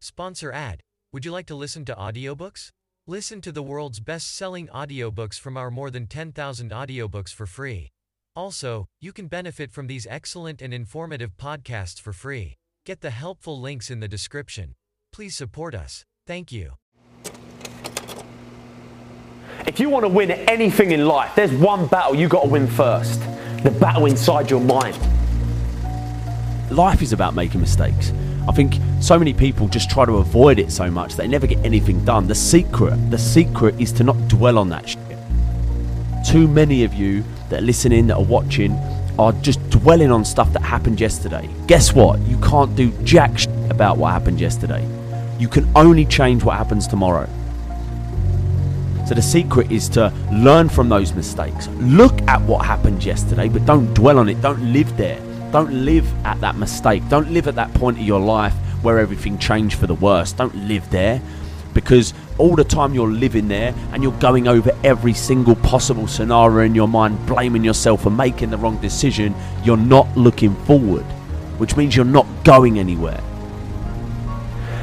Sponsor ad. Would you like to listen to audiobooks? Listen to the world's best-selling audiobooks from our more than 10,000 audiobooks for free. Also, you can benefit from these excellent and informative podcasts for free. Get the helpful links in the description. Please support us. Thank you. If you want to win anything in life, there's one battle you got to win first the battle inside your mind. Life is about making mistakes. I think so many people just try to avoid it so much they never get anything done. The secret, the secret is to not dwell on that shit. Too many of you that are listening, that are watching, are just dwelling on stuff that happened yesterday. Guess what? You can't do jack shit about what happened yesterday. You can only change what happens tomorrow. So the secret is to learn from those mistakes. Look at what happened yesterday, but don't dwell on it. Don't live there. Don't live at that mistake. Don't live at that point of your life where everything changed for the worse. Don't live there because all the time you're living there and you're going over every single possible scenario in your mind, blaming yourself for making the wrong decision, you're not looking forward, which means you're not going anywhere.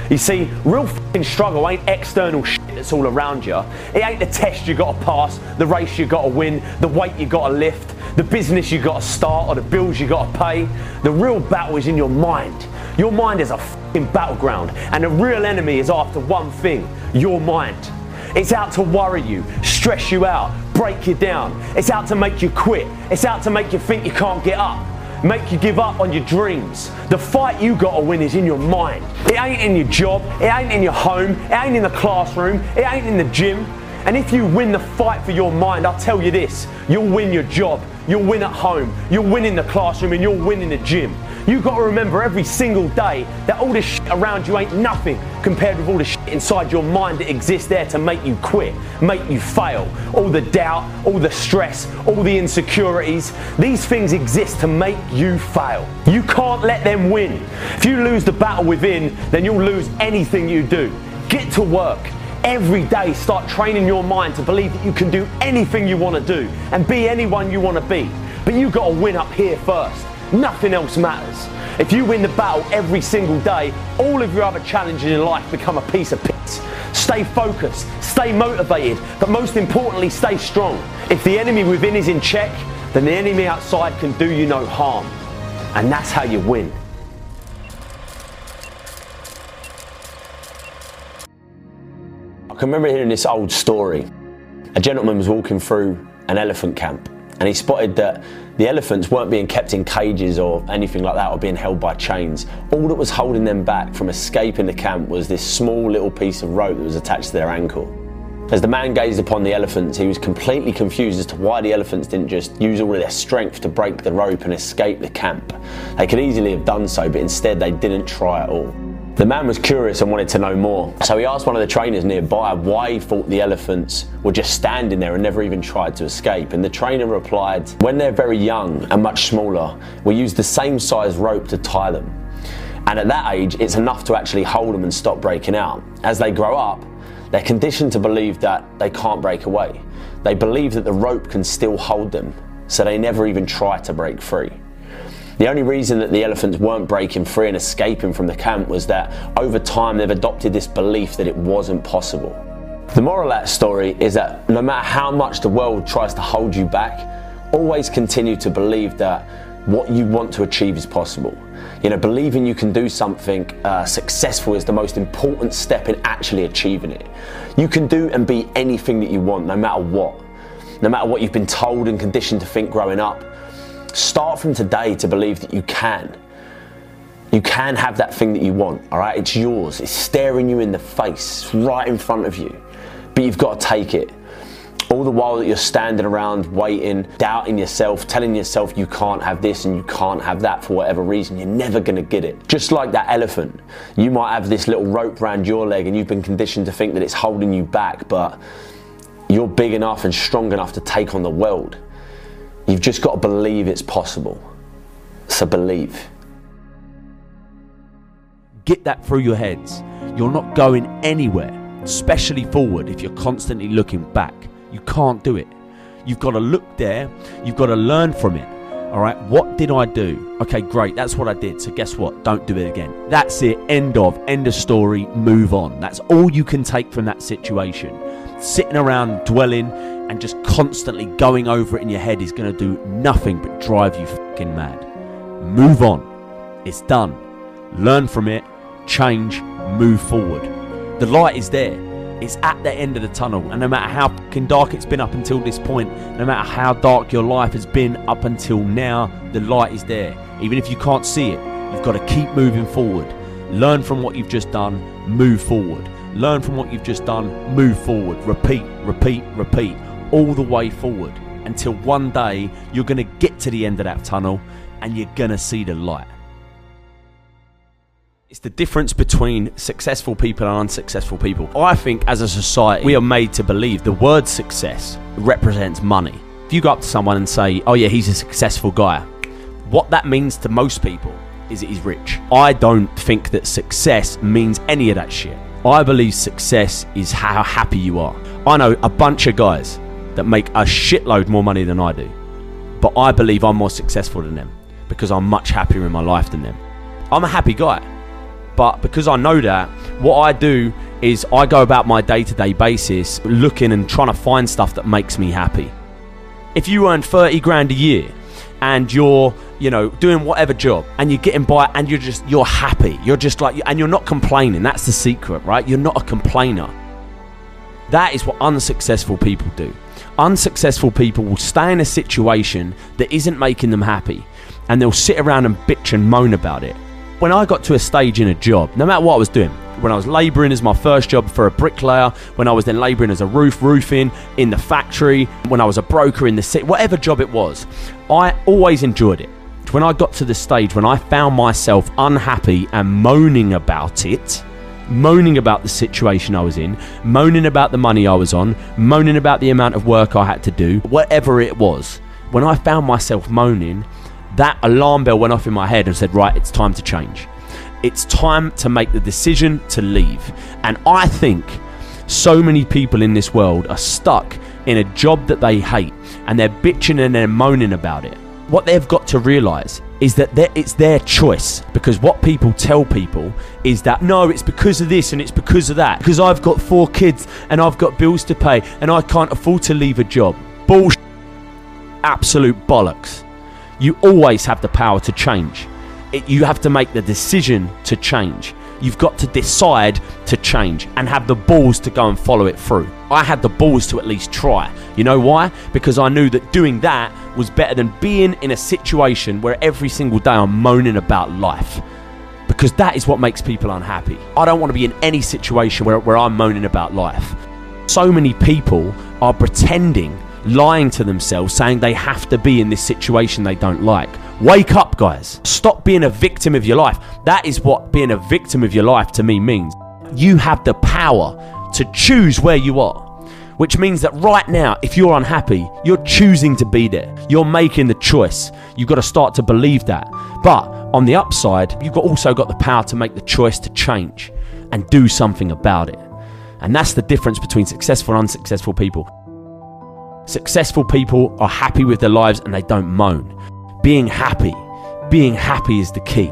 You see, real fing struggle ain't external shit that's all around you. It ain't the test you got to pass, the race you got to win, the weight you got to lift, the business you got to start, or the bills you got to pay. The real battle is in your mind. Your mind is a fing battleground, and the real enemy is after one thing your mind. It's out to worry you, stress you out, break you down. It's out to make you quit. It's out to make you think you can't get up make you give up on your dreams. The fight you gotta win is in your mind. It ain't in your job, it ain't in your home, it ain't in the classroom, it ain't in the gym. And if you win the fight for your mind, I'll tell you this you'll win your job, you'll win at home, you'll win in the classroom, and you'll win in the gym. You've got to remember every single day that all this shit around you ain't nothing compared with all the shit inside your mind that exists there to make you quit, make you fail. All the doubt, all the stress, all the insecurities. These things exist to make you fail. You can't let them win. If you lose the battle within, then you'll lose anything you do. Get to work. Every day, start training your mind to believe that you can do anything you want to do and be anyone you want to be. But you've got to win up here first. Nothing else matters. If you win the battle every single day, all of your other challenges in life become a piece of piss. Stay focused, stay motivated, but most importantly, stay strong. If the enemy within is in check, then the enemy outside can do you no harm. And that's how you win. Can remember hearing this old story. A gentleman was walking through an elephant camp and he spotted that the elephants weren't being kept in cages or anything like that or being held by chains. All that was holding them back from escaping the camp was this small little piece of rope that was attached to their ankle. As the man gazed upon the elephants, he was completely confused as to why the elephants didn't just use all of their strength to break the rope and escape the camp. They could easily have done so, but instead they didn't try at all. The man was curious and wanted to know more, so he asked one of the trainers nearby why he thought the elephants were just standing there and never even tried to escape. And the trainer replied, When they're very young and much smaller, we use the same size rope to tie them. And at that age, it's enough to actually hold them and stop breaking out. As they grow up, they're conditioned to believe that they can't break away. They believe that the rope can still hold them, so they never even try to break free. The only reason that the elephants weren't breaking free and escaping from the camp was that over time they've adopted this belief that it wasn't possible. The moral of that story is that no matter how much the world tries to hold you back, always continue to believe that what you want to achieve is possible. You know, believing you can do something uh, successful is the most important step in actually achieving it. You can do and be anything that you want, no matter what. No matter what you've been told and conditioned to think growing up, Start from today to believe that you can. You can have that thing that you want, all right? It's yours. It's staring you in the face, right in front of you. But you've got to take it. All the while that you're standing around waiting, doubting yourself, telling yourself you can't have this and you can't have that for whatever reason, you're never going to get it. Just like that elephant, you might have this little rope around your leg and you've been conditioned to think that it's holding you back, but you're big enough and strong enough to take on the world. You've just got to believe it's possible. So believe. Get that through your heads. You're not going anywhere, especially forward, if you're constantly looking back. You can't do it. You've got to look there, you've got to learn from it. All right, what did I do? Okay, great, that's what I did. So, guess what? Don't do it again. That's it. End of. End of story. Move on. That's all you can take from that situation. Sitting around dwelling and just constantly going over it in your head is going to do nothing but drive you fucking mad. Move on. It's done. Learn from it, change, move forward. The light is there. It's at the end of the tunnel, and no matter how fucking dark it's been up until this point, no matter how dark your life has been up until now, the light is there. Even if you can't see it, you've got to keep moving forward. Learn from what you've just done, move forward. Learn from what you've just done, move forward. Repeat, repeat, repeat, all the way forward until one day you're going to get to the end of that tunnel and you're going to see the light. It's the difference between successful people and unsuccessful people. I think as a society, we are made to believe the word success represents money. If you go up to someone and say, oh yeah, he's a successful guy, what that means to most people is that he's rich. I don't think that success means any of that shit. I believe success is how happy you are. I know a bunch of guys that make a shitload more money than I do, but I believe I'm more successful than them because I'm much happier in my life than them. I'm a happy guy. But because I know that, what I do is I go about my day to day basis looking and trying to find stuff that makes me happy. If you earn 30 grand a year and you're, you know, doing whatever job and you're getting by and you're just, you're happy, you're just like, and you're not complaining, that's the secret, right? You're not a complainer. That is what unsuccessful people do. Unsuccessful people will stay in a situation that isn't making them happy and they'll sit around and bitch and moan about it when I got to a stage in a job, no matter what I was doing, when I was labouring as my first job for a bricklayer, when I was then labouring as a roof roofing in the factory, when I was a broker in the city, whatever job it was, I always enjoyed it. When I got to the stage when I found myself unhappy and moaning about it, moaning about the situation I was in, moaning about the money I was on, moaning about the amount of work I had to do, whatever it was, when I found myself moaning, that alarm bell went off in my head and said, right, it's time to change. It's time to make the decision to leave. And I think so many people in this world are stuck in a job that they hate and they're bitching and they're moaning about it. What they've got to realize is that it's their choice because what people tell people is that no, it's because of this and it's because of that. Because I've got four kids and I've got bills to pay and I can't afford to leave a job. Bullshit. Absolute bollocks. You always have the power to change. It, you have to make the decision to change. You've got to decide to change and have the balls to go and follow it through. I had the balls to at least try. You know why? Because I knew that doing that was better than being in a situation where every single day I'm moaning about life. Because that is what makes people unhappy. I don't want to be in any situation where, where I'm moaning about life. So many people are pretending lying to themselves, saying they have to be in this situation they don't like. Wake up, guys. Stop being a victim of your life. That is what being a victim of your life to me means. You have the power to choose where you are. Which means that right now, if you're unhappy, you're choosing to be there. You're making the choice. You've got to start to believe that. But on the upside, you've also got the power to make the choice to change and do something about it. And that's the difference between successful and unsuccessful people. Successful people are happy with their lives and they don't moan. Being happy, being happy is the key.